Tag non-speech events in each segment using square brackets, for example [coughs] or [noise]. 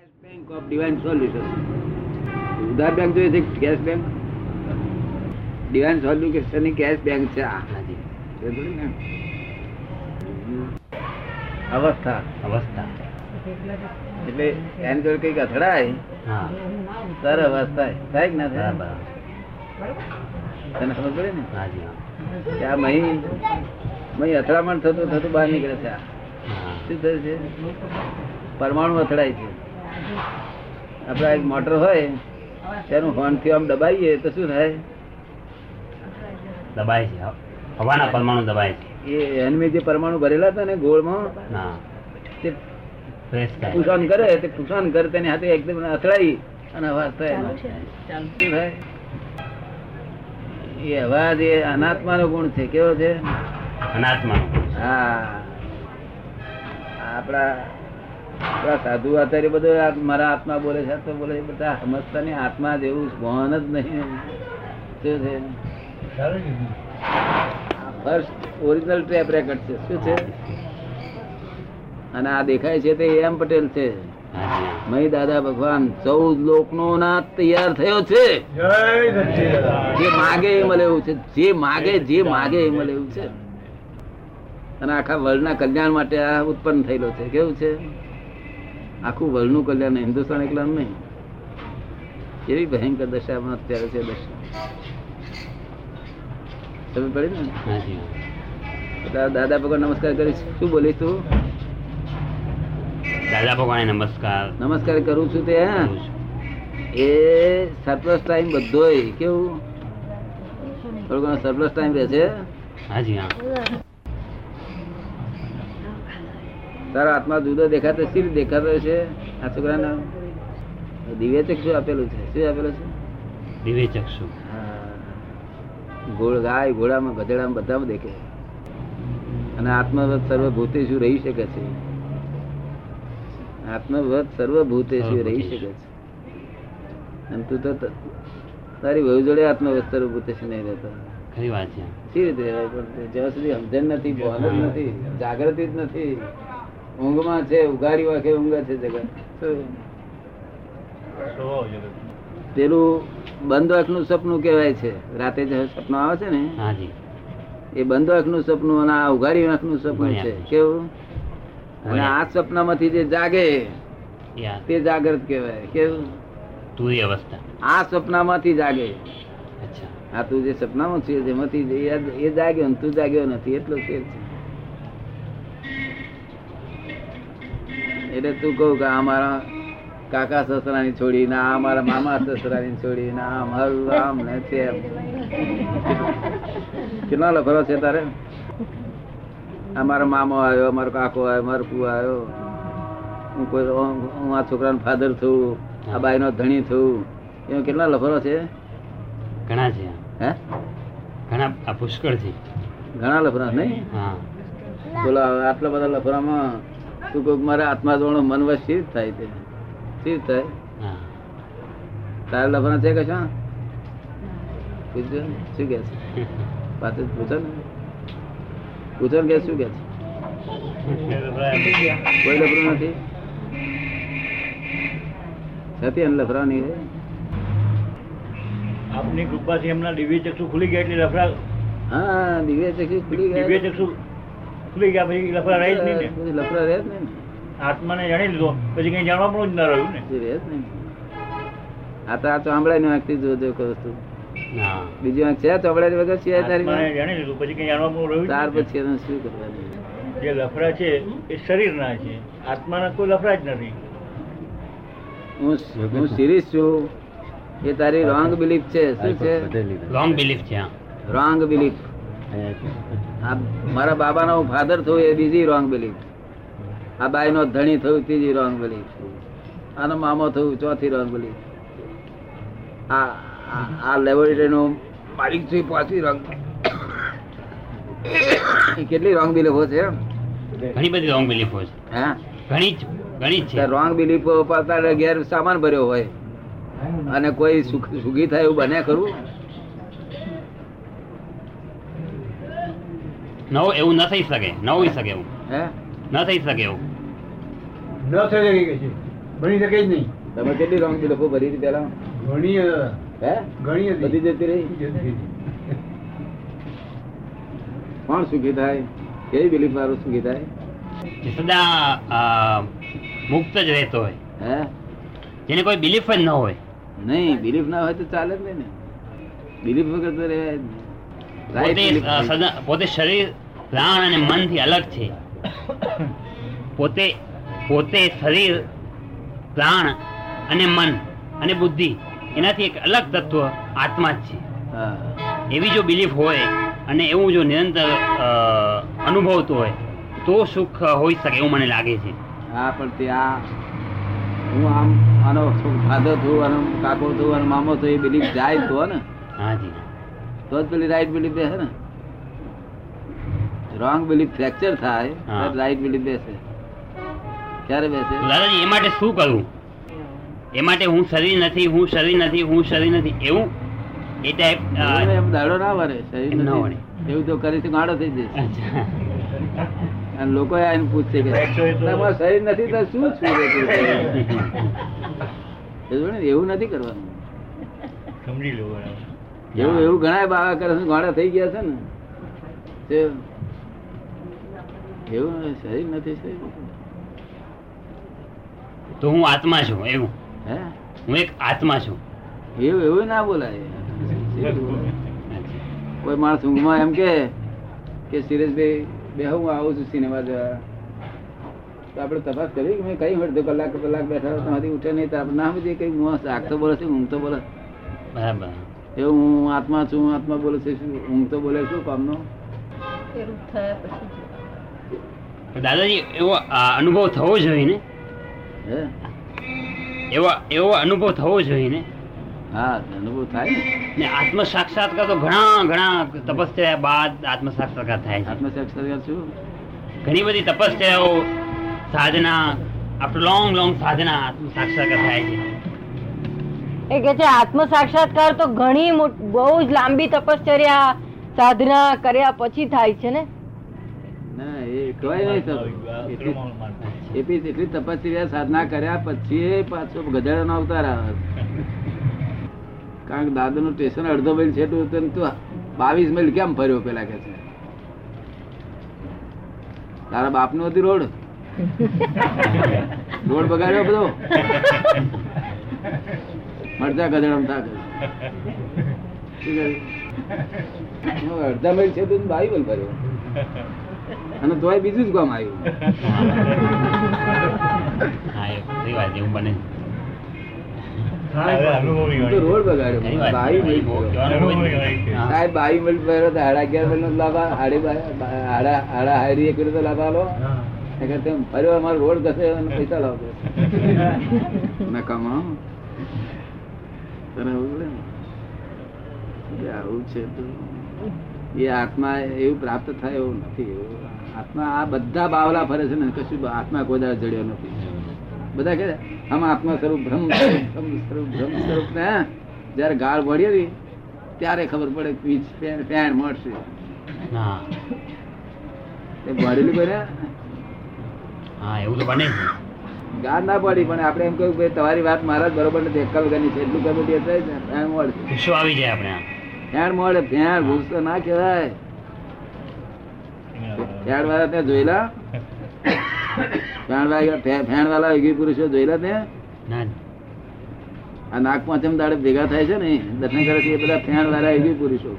Bank of divine solution ઉધાર bank જોઈએ છે કેશ બેંક ડિવાઇન સોલ્યુશનની કેશ બેંક છે આ. હાજી એ થોડી ને. અવસ્થા. અવસ્થા. એટલે એની જોડે કંઈક અથડાય. સર અવસ્થા થાય ના થાય? બરાબર. તને ખબર પડે ને? કે આ મહી મહી અથડામણ થતું થતું બહાર નીકળે છે શું થયું છે? પરમાણુ અથડાય છે. આપડા એક મોટર હોય તેનું હોર્નથી આમ દબાવીએ તો શું થાય? દબાય છે હવાના પરમાણુ દબાય છે. એ એનમી જે પરમાણુ ભરેલા હતા ને ગોળમાં તે ફુસાન કરે તે ફુસાન કરે તેની હાથે એકદમ અથડાઈ અને અવાજ થાય. શું થાય? એ અવાજ એ અનાત્માનો ગુણ છે. કેવો છે? અનાત્માનું હા. આપણા આપડા સાધુ આચાર્ય બધો મારા આત્મા બોલે છે તો બોલે બધા સમજતા નહીં આત્મા જેવું ભાન જ નહીં. શું છે? ફર્સ્ટ ઓરિજિનલ ટ્રેપ રેકર્ડ છે. શું છે? અને આ દેખાય છે તે એમ પટેલ છે. મહી દાદા ભગવાન ચૌદ લોક નો નાથ તૈયાર થયો છે. જે માગે એ મળે એવું છે. જે માગે જે માગે એ મળે એવું છે. અને આખા વર્લ્ડના કલ્યાણ માટે આ ઉત્પન્ન થયેલો છે. કેવું છે? આખું વર્લ્ડનું કલ્યાણ હિન્દુસ્તાન એકલાનું નહીં. એવી ભયંકર દશામાં અત્યારે છે દશા. તમે પડી ને? એટલે દાદા ભગવાન નમસ્કાર કરીશ શું બોલીશ તું? દાદા ભગવાન નમસ્કાર. નમસ્કાર કરું છું તે હા. એ સરપ્લસ ટાઈમ બધોય કેવું? થોડું ઘણો સરપ્લસ ટાઈમ રહે છે. હાજી હા. તારો આત્મા જુદો દેખાતો શી રીતે દેખાતો છે? આ છોકરાને દિવ્ય ચક્ષુ આપેલું છે? શું આપેલું છે? દિવ્ય ચક્ષુ હા. ગાય ઘોડામાં ગધેડામાં બધામાં દેખે. અને આત્મવત સર્વભૂતે શું રહી શકે છે? આત્મવત સર્વભૂતે શું રહી શકે છે? અને તું તો તારી વહુ જોડે આત્મવત સર્વભૂતે શું નહીં રહેતો. ખરી વાત છે? સી રીતે રહેવાય? પણ જ્યાં સુધી સમજણ નથી ભાન જ નથી જાગૃતિ જ નથી. ઊંઘમાં છે ઉઘાડી વાંખે ઊંઘે છે જગત. પેલું બંધ આંખનું સપનું કહેવાય છે. રાતે જે સપનું આવે છે ને? એ બંધ આંખનું સપનું અને આ ઉઘાડી આંખનું સપનું છે. કેવું? અને આ સપનામાંથી જે જાગે તે જાગ્રત કહેવાય. કેવું? તુરી અવસ્થા આ સપનામાંથી જાગે. આ તું જે સપનામાં છે જેમાંથી એ જાગ્યો ને તું જાગ્યો નથી એટલો ફેર છે. એટલે તું કહું કે આ મારા કાકા સસરાની છોડી ના આ મારા મામા સસરાની છોડી ના આમ મારું આમ ને છે કેટલા લફરો છે તારે? આ મારો મામો આવ્યો મારો કાકો આવ્યો મારો પુ આવ્યો. હું કોઈ હું આ છોકરાનો ફાધર થયું આ બાઈનો ધણી થયું એમાં કેટલા લફરો છે? ઘણા છે. હે? ઘણા આ પુષ્કળ છે. ઘણા લફરા નહીં? હા. બોલો આટલા બધા લફરામાં તું કોઈક મારા આત્મા જોવાનું મન વસ સ્થિર થાય તે? સ્થિર થાય? હા. તારા લફરા છે કશા? પૂછજો શું કે છે? પાછું પૂછો ને. પૂછો ને કે શું કે છે? કોઈ લફરું નથી? નથી એને લફરા નહીં આપની કૃપાથી એમના દિવ્ય ચક્ષુ ખુલી ગયા એટલે લફડા હા દિવ્ય ચક્ષુ ખુલી દિવ્ય ચક્ષુ ખુલી ગયા પછી લફડા રહી જ નહીં ને. પછી લફરા રહે જ નહીં આત્માને જાણી લીધો પછી કઈ જાણવા પણ જ ના રહ્યું ને. રહે જ નહીં આ તો આ ચોંબડાની આંખથી જોજો કોઈ વસ્તુ. બીજી વાંક છે? ચોપડા વગર છે તારી જાણી લીધું પછી કઈ જાણવા પણ રહ્યું ત્યાર પછી એનું શું કરવાનું? જે લફડા છે એ શરીરના છે. આત્માના કોઈ લફડા જ નથી. હું હું સિરીઝ છું. એ તારી રોંગ બિલીફ છે. શું છે? રોંગ બિલીફ છે. રોંગ બિલીફ આ બાબા નો ફાધર થયું એ બીજી રોંગ બિલીફ આ બાઈ નો ધણી થયું ત્રીજી રોંગ બિલીફ આનો મામો થયું ચોથી રોંગ બિલીફ આ આ- લેબોરેટરી નો માલિક છું એ પાંચમી રોંગ કેટલી રોંગ બિલીફો છે? ઘણી બધી રોંગ બિલીફો છે. હે? ઘણી ઘણી છે. રોંગ બિલીફો પાછળ ઘેર સામાન ભર્યો હોય. અને કોઈ સુખ- સુખી થાય એવું બને ખરું? નવું એવું ન થઈ શકે ન હોઈ શકે એવું. હે? ન થઈ શકે એવું. ન થઈ શકે કે છે. ભણી શકે જ નહીં. તમે કેટલી રોંગ લોકો ભરી હતી પેલા ઘણી હે? ઘણી બધી જતી રહી? કોણ સુખી થાય? કેવી બિલીફ વાળું સુખી થાય? સદા મુક્ત જ રહેતો હોય. હે? જેને કોઈ બિલીફ જ ન હોય. નહીં બિલીફ ના હોય તો ચાલે જ નહીં ને. બિલીફ વગર તો રહેવાય જ નહીં. Right પોતે શરીર પ્રાણ અને મનથી અલગ છે. પોતે પોતે શરીર પ્રાણ અને મન અને બુદ્ધિ એનાથી એક અલગ તત્વ આત્મા જ છે. એવી જો બિલીફ હોય અને એવું જો નિરંતર અનુભવતું હોય તો સુખ હોઈ શકે એવું મને લાગે છે. હા પણ તે આ હું આમ આનો ખાધો છું અને કાકો છું અને મામો છું એ બિલીફ જાય તો ને. હાજી તો જ પેલી રાઈટ બિલીફ બેસે ને? રોંગ બિલીફ ફ્રેક્ચર થાય રાઈટ બિલીફ બેસે. ક્યારે બેસે? દાદાજી એ માટે શું કરવું એ માટે હું શરીર નથી હું શરીર નથી હું શરીર નથી એવું? એ ટાઈપ એમ દાડો ના વરે શરીર ના વળે. એવું તો કરીશું ગાડો થઈ જશે. અને લોકો આને પૂછશે કે તમારું શરીર નથી તો શું છું તું? [laughs] એવું નથી કરવાનું. સમજી લો બરાબર. એવું એવું ઘણા બાવા કરે છે ગાડા થઈ ગયા છે ને. એવું શરીર નથી શરીર તો હું આત્મા છું એવું. હે? હું એક આત્મા છું. એવું એવું ના બોલાય. કોઈ માણસ ઊંઘમાં એમ કે કે સિરેશભાઈ બે હું આવું છું સિનેમા જોવા. તો આપણે તપાસ કરી કે મેં કઈ અડધો કલાક કલાક બેઠા તમારી ઉઠે નહીં તો આપણે ના સમજીએ કઈ હું આગ તો બોલે છે ઊંઘ તો બોલે. બરાબર. એવું હું આત્મા છું હું આત્મા બોલે છે શું? ઊંઘ તો બોલે શું કામનો. દાદાજી એવો અનુભવ થવો જોઈએ ને? હે? એવો એવો અનુભવ થવો જોઈએ ને? હા અનુભવ થાય ને. આત્મ સાક્ષાત્કાર તો ઘણા ઘણા તપસ્યા બાદ આત્મ સાક્ષાત્કાર થાય છે. આત્મ સાક્ષાત્કાર શું? ઘણી બધી તપસ્યાઓ સાધના આફ્ટર લોંગ લોંગ સાધના આત્મ સાક્ષાત્કાર થાય છે. એ કે છે આત્મ સાક્ષાત્કાર તો ઘણી બહુ જ લાંબી તપશ્ચર્યા સાધના કર્યા પછી થાય છે ને? એ કહેવાય નહીં એટલી તપસ્યા સાધના કર્યા પછી પાછો ગધેડાનો અવતાર આવે. કારણ કે દાદા નું સ્ટેશન અડધો માઇલ છે તું બાવીસ મિલ કેમ ફર્યો પેલા કે છે? તારા બાપનું હતી રોડ? [laughs] રોડ બગાડ્યો બધો? મરજા ગધેડામાં કર્યું? [laughs] અડધા માઇલ છે તું માઇલ ફર્યો અને તોય બીજું જ કામ આવ્યું. બને. રોડ બગાડ્યો. તો અગિયાર નો લાભ હારી એક કર્યો તો લાભ આલો ફર્યો અમારો રોડ ઘસે પૈસા લાવતો [laughs] નકામો. તને ને? આવું છે તો એ આત્મા એવું પ્રાપ્ત થાય એવું નથી. આત્મા આ બધા બાવલા ફરે છે ને કશું આત્મા કોઈ જડ્યો નથી. બધા કે આમ આત્મા સ્વરૂપ ભ્રમ સ્વરૂપ બ્રહ્મ સ્વરૂપ ને જયારે ગાળ વળીએ ને ત્યારે ખબર પડે પીચ પેન પેન મળશે. એ ભરેલું બને હા એવું તો બને ગાળ ના પડી પણ આપણે એમ કહ્યું કે તમારી વાત મારા બરોબર નથી એકલ વગરની છે એટલું કરું તે થાય ને ફેણ મળશે. ગુસ્સો આવી જાય આપણે ફેણ મળે ફેણ ગુસ્સો ના કહેવાય. ફેણ વાળા ત્યાં જોયેલા? ફેણ વાળા ફેણ વાળા યોગી પુરુષો જોયેલા ત્યાં? આ નાગ પાંચમ દાડે ભેગા થાય છે ને દર્શન કરે છે એ બધા ફેણ વાળા યોગી પુરુષો.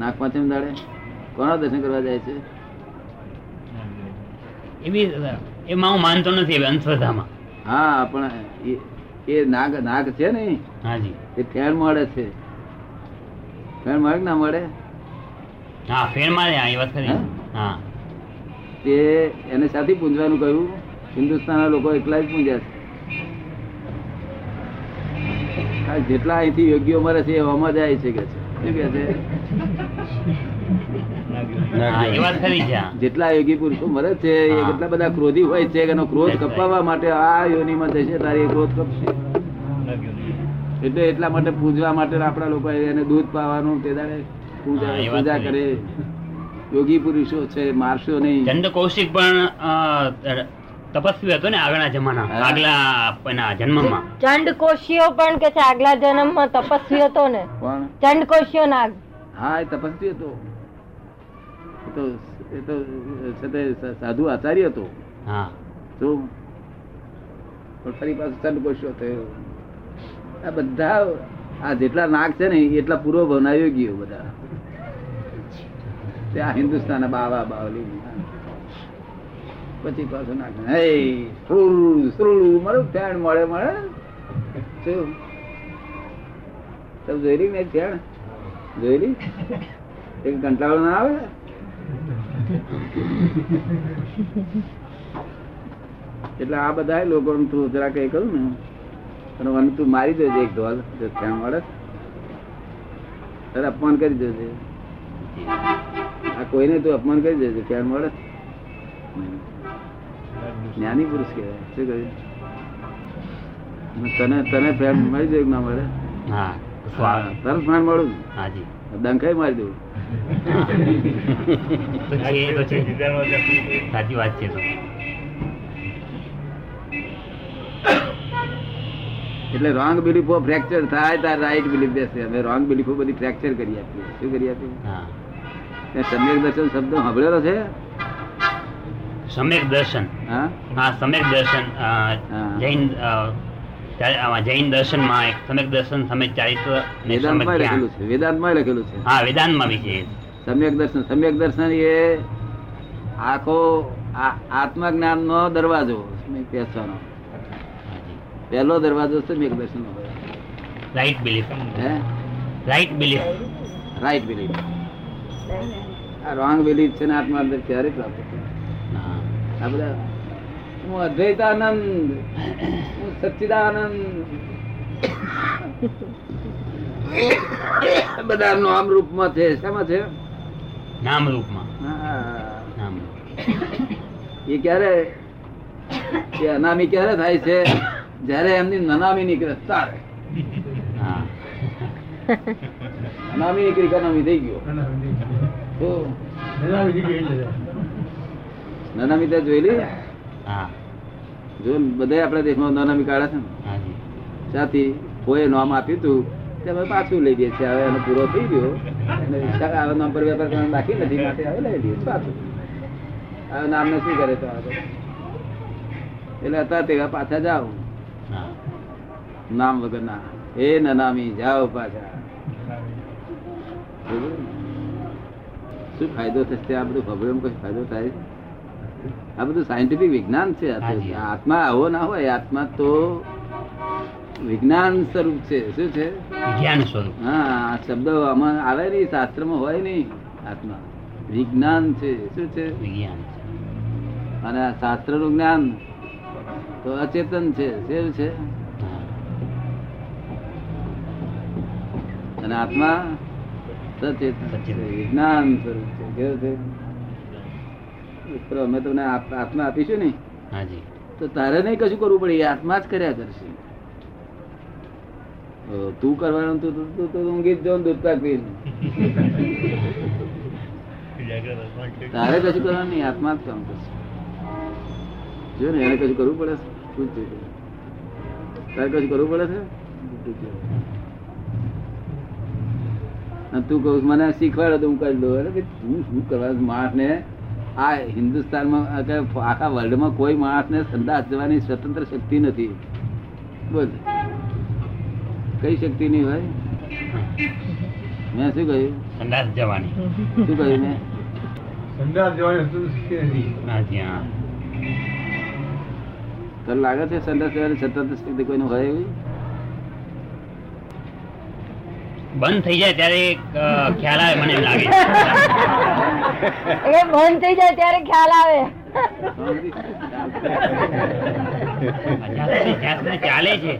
નાગ પાંચમ દાડે કોના દર્શન કરવા જાય છે? એવી એમાં હું માનતો નથી હવે અંધશ્રદ્ધામાં. હા પણ એ- એ નાગ નાગ છે ને હાજી એ ફેર મળે છે. ફેર મળે ના મળે? હા ફેર મારે હા એ વાત કરી. હા? તે એને સાથે પૂંજવાનું કહ્યું. હિન્દુસ્તાનના લોકો એકલા જ પૂંજ્યા છે. જેટલા અહીંથી યોગ્ય મરે છે એવામાં જાય છે કે છે. શું કે છે? એ. જેટલા યોગી પુરુષો મરે છે એ કેટલા બધા ક્રોધી હોય છે એનો ક્રોધ કપાવવા માટે આ યોનિમાં જશે તારી ક્રોધ કપશે. એટલે એટલા માટે પૂજવા માટે આપણા લોકો એને દૂધ પાવાનું તે દાડે પૂજા પૂજા કરે. યોગી પુરુષો છે મારશો નહીં. ચંદ કૌશિક પણ તપસ્વી હતો ને આગળના જમાના આગલા એના જન્મમાં. ચંડકોશીઓ કોશિયો પણ કે છે આગલા જન્મમાં તપસ્વી હતો ને. કોણ? ચંડ કોશિયો નાગ. હા એ તપસ્વી હતો. તો એ તો સાધુ આચાર્ય હતો. હા. તો પણ ફરી પાછું ચંડ થયો. આ બધા આ જેટલા નાગ છે ને એટલા પૂર્વ ભવના ગયો બધા. ત્યાં હિન્દુસ્તાન બાવા બાવલી. પછી પાછું નાગ. હે સુરુ સુરુ મારું ફેણ મળે મળે. શું? તમે જોયેલી મેં ફેણ જોયેલી? એક કંટાળો ના આવે? એટલે આ બધા લોકો તું જરા કઈ કહું ને અને મને તું મારી દેજે એક ઢોલ ત્યાં મળે તારે અપમાન કરી દેજે. આ કોઈને તું અપમાન કરી દેજે ત્યાં મળે જ્ઞાની પુરુષ કહેવાય શું કહ્યું તને તને ફેન મળી જાય ના મળે? હા હા, તરત મળું. હાજી ડંખાઈ મારી દઉં સાચી વાત છે એટલે રોંગ બિલીફો ફ્રેક્ચર થાય તાર રાઈટ બિલીફ બેસે. અમે રોંગ બિલીફો બધી ફ્રેક્ચર કરી આપીએ. શું કરી આપીએ? સમ્યક દર્શન શબ્દ સાંભળેલો છે? સમ્યક દર્શન. હા? હા સમ્યક દર્શન જૈન આમાં જૈન દર્શનમાં એક સમ્યક દર્શન સમ્યક ચારિત્ર વેદાંતમાં લખેલું છે વેદાંતમાં લખેલું છે. હા વેદાંતમાં બી છે. સમ્યક દર્શન સમ્યક દર્શન એ આખો આત્મજ્ઞાનનો દરવાજો પેસવાનો પહેલો દરવાજો સમ્યક દર્શન રાઈટ બિલીફ હે? રાઈટ બિલીફ રાઈટ બિલીફ આ રોંગ બિલીફ છે ને આત્મા અંદર ક્યારે પ્રાપ્ત થાય? આ બધા હું અદ્વૈતાનંદ હું સચ્ચિદાનંદ. [coughs] બધા નામ રૂપમાં છે. શેમાં છે? નામ રૂપમાં. હા. એ ક્યારે? એ અનામી ક્યારે થાય છે? જયારે એમની નનામી નીકળે તારે હા. અનામી નીકળી કનામી અનામી થઈ ગયો? તો? નનામી જોયેલી? જો બધા આપણા દેશમાં નાના કાઢે છે ને ત્યાંથી કોઈ નામ આપ્યું હતું તે પાછું લઈ દઈએ છીએ. હવે એનો પૂરો થઈ ગયો. અને આ નામ પર વેપાર કરવાનું બાકી નથી માટે હવે લઈ લઈએ છીએ પાછું. હવે નામને શું કરે તો એટલે અત્યારે તેવા પાછા જાઓ. નામ વગરના. એ નનામી જાઓ પાછા. શું ફાયદો થશે? આ બધું ખબર કઈ ફાયદો થાય? છે? આ બધું સાયન્ટિફિક વિજ્ઞાન છે. આત્મા આવો ના હોય આત્મા તો વિજ્ઞાન સ્વરૂપ છે. શું છે? વિજ્ઞાન સ્વરૂપ. હા શબ્દ આમાં આવે નહીં શાસ્ત્રમાં હોય નહીં. આત્મા. વિજ્ઞાન છે. શું છે? વિજ્ઞાન અને શાસ્ત્ર શાસ્ત્રનું જ્ઞાન તો અચેતન છે. શું છે? અને આત્મા સચેતન. વિજ્ઞાન સ્વરૂપ છે. કેવું છે? અમે તમને આત્મા આપીશું ને હાજી. તો તારે નહીં કશું કરવું પડે આત્મા જ કર્યા કરશે. તું કરવાનું તું તું- તું ઊંઘી જ દૂધ પાક તારે કશું કરવાનું નહીં આત્મા જ કામ કરશે. જો ને એને કશું કરવું પડે શું છે તારે કશું કરવું પડે છે? તું કહું મને શીખવાડે તો હું કરી દઉં. અરે તું શું કરવા માણસ ને આ હિન્દુસ્તાનમાં આખા વર્લ્ડમાં કોઈ માણસને સંદાસ જવાની સ્વતંત્ર શક્તિ નથી. બોલ. કઈ શક્તિ નહીં હોય? મેં શું કહ્યું? સંદાસ જવાની શું કહ્યું મેં? સંદાસ જવાની તને લાગે છે સંદાસ જવાની સ્વતંત્ર શક્તિ કોઈનું હોય એવી? બંધ થઈ જાય ત્યારે ખ્યાલ આવે મને લાગે. [laughs] એ બંધ થઈ જાય ત્યારે ખ્યાલ આવે. જ્યાં સુધી જ્યાં સુધી ચાલે છે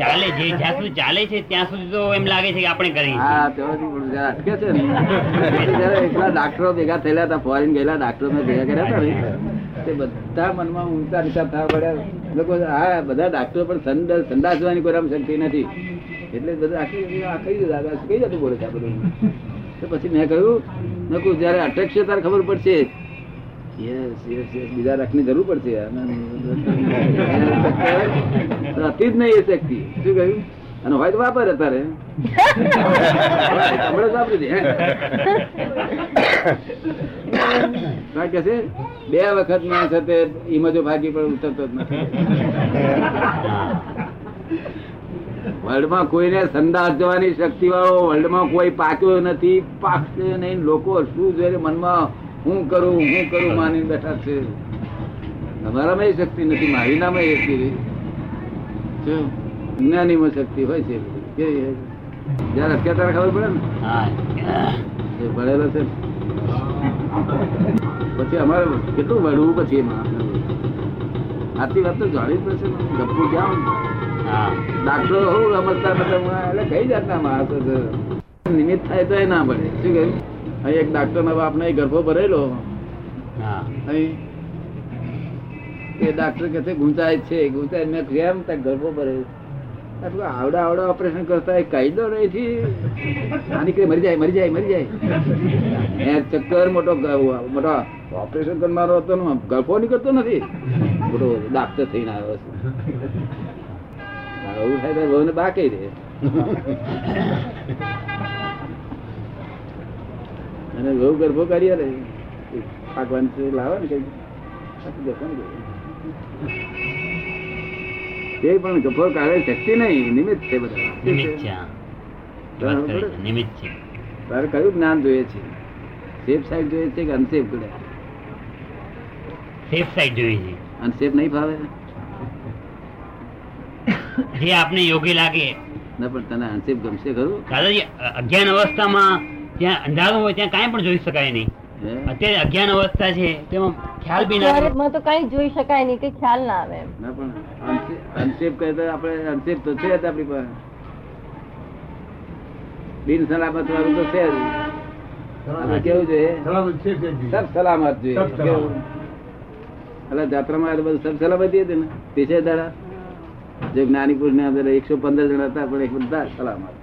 ચાલે જે જ્યાં સુધી ચાલે છે ત્યાં સુધી તો એમ લાગે છે કે આપણે કરી હા તેમાંથી અટકે છે ને. જયારે ડાક્ટરો ભેગા થયેલા હતા ફોરેન ગયેલા ડાક્ટરો ભેગા કર્યા હતા ને તે બધા મનમાં ઊંચા નીચા થવા પડ્યા. લોકો હા બધા ડાક્ટરો પણ સંદાસ સંદાસ કોઈ શક્તિ નથી. એટલે બધા આખી આખી કઈ જતું બોલે છે આ બધું? તો પછી મેં કહ્યું મેં જ્યારે અટકશે ત્યારે ખબર પડશે. બીજા રખની જરૂર પડશે હતી જ નહીં એ શક્તિ. શું કહ્યું? અને હોય તો વાપરે અત્યારે. [laughs] હમણાં વાપરી દે હે. કારણ કે છે? બે વખત ના છે તે ઈમજો ભાગી પણ ઉતરતો જ નથી. [laughs] વર્લ્ડમાં કોઈને સંદાસ જવાની શક્તિ વાળો વર્લ્ડમાં કોઈ પાક્યો નથી, પાકશે નહીં. લોકો શું છે મનમાં હું કરું હું કરું માની બેઠા છે. તમારામાં એ શક્તિ નથી, મારીનામાં એ શક્તિ? જ્ઞાનીમાં શક્તિ હોય છે કેવી? જયારે અત્યારે ત્યારે ખબર પડે ને? એ ભણેલો છે. પછી અમારે કેટલું વળવું પછી એમાં? આટલી વાત તો જાણવી પડશે ગપુ ક્યાં ડાક્ટરો હું સમજતા બધા એટલે કઈ જાતના માણસો છે? નિમિત્ત થાય તો એ ના પડે શું કહ્યું? અહીં એક ડાક્ટર ના બાપને અહીં ગર્ભો ભરેલો. હા. અહીં એ ડાક્ટર કે છે ગુંચાય છે. ગુંચાય મેં કેમ ત્યાં ગર્ભો ભરેલો. આવડા આવડા ઓપરેશન કરતા એ કાયદો નહીં આની કઈ મરી જાય મરી જાય મરી જાય. એ ચક્કર મોટો મોટો ઓપરેશન કરનારો હતો ને ગર્ભો નીકળતો નથી. મોટો ડાક્ટર થઈને આવ્યો છે. આવું થાય તો વહુ ને બાકી દે અને વહુ ગર્ભો કરી આલે ભગવાન લાવે ને કઈ? તે પણ ગભો કાઢે શક્તિ નહીં નિમિત્ત છે બધા. નિમિત્ત છે તારે કયું જ્ઞાન જોઈએ છે? સેફ સાઈડ જોઈએ છે કે અનસેફ ગળે સેફ સાઈડ જોઈએ છે. અનસેફ નહીં ફાવે? જે આપને યોગ્ય લાગે. ના પણ તને અંતિમ ગમશે ખરું? દાદાજી અજ્ઞાન અવસ્થામાં ત્યાં અંધારું હોય ત્યાં કાંઈ પણ જોઈ શકાય નહીં. અત્યારે અજ્ઞાન અવસ્થા છે તેમાં ખ્યાલ બી ના તો કઈ જોઈ શકાય નહીં કે ખ્યાલ ના આવે ના પણ અનસેફ કહે તો આપણે અનસેફ તો છે જ આપણી પાસે. બિન સલામત વાળું તો છે જ. કેવું જોઈએ? સલામત છે છે સબ સલામત જોઈએ. એટલે જાત્રામાં બધું સબ સલામતી હતી ને? પીછે દાડા જે જ્ઞાની પુરુષ ને અંદર એકસો પંદર જણા હતા પણ એ બધા સલામત.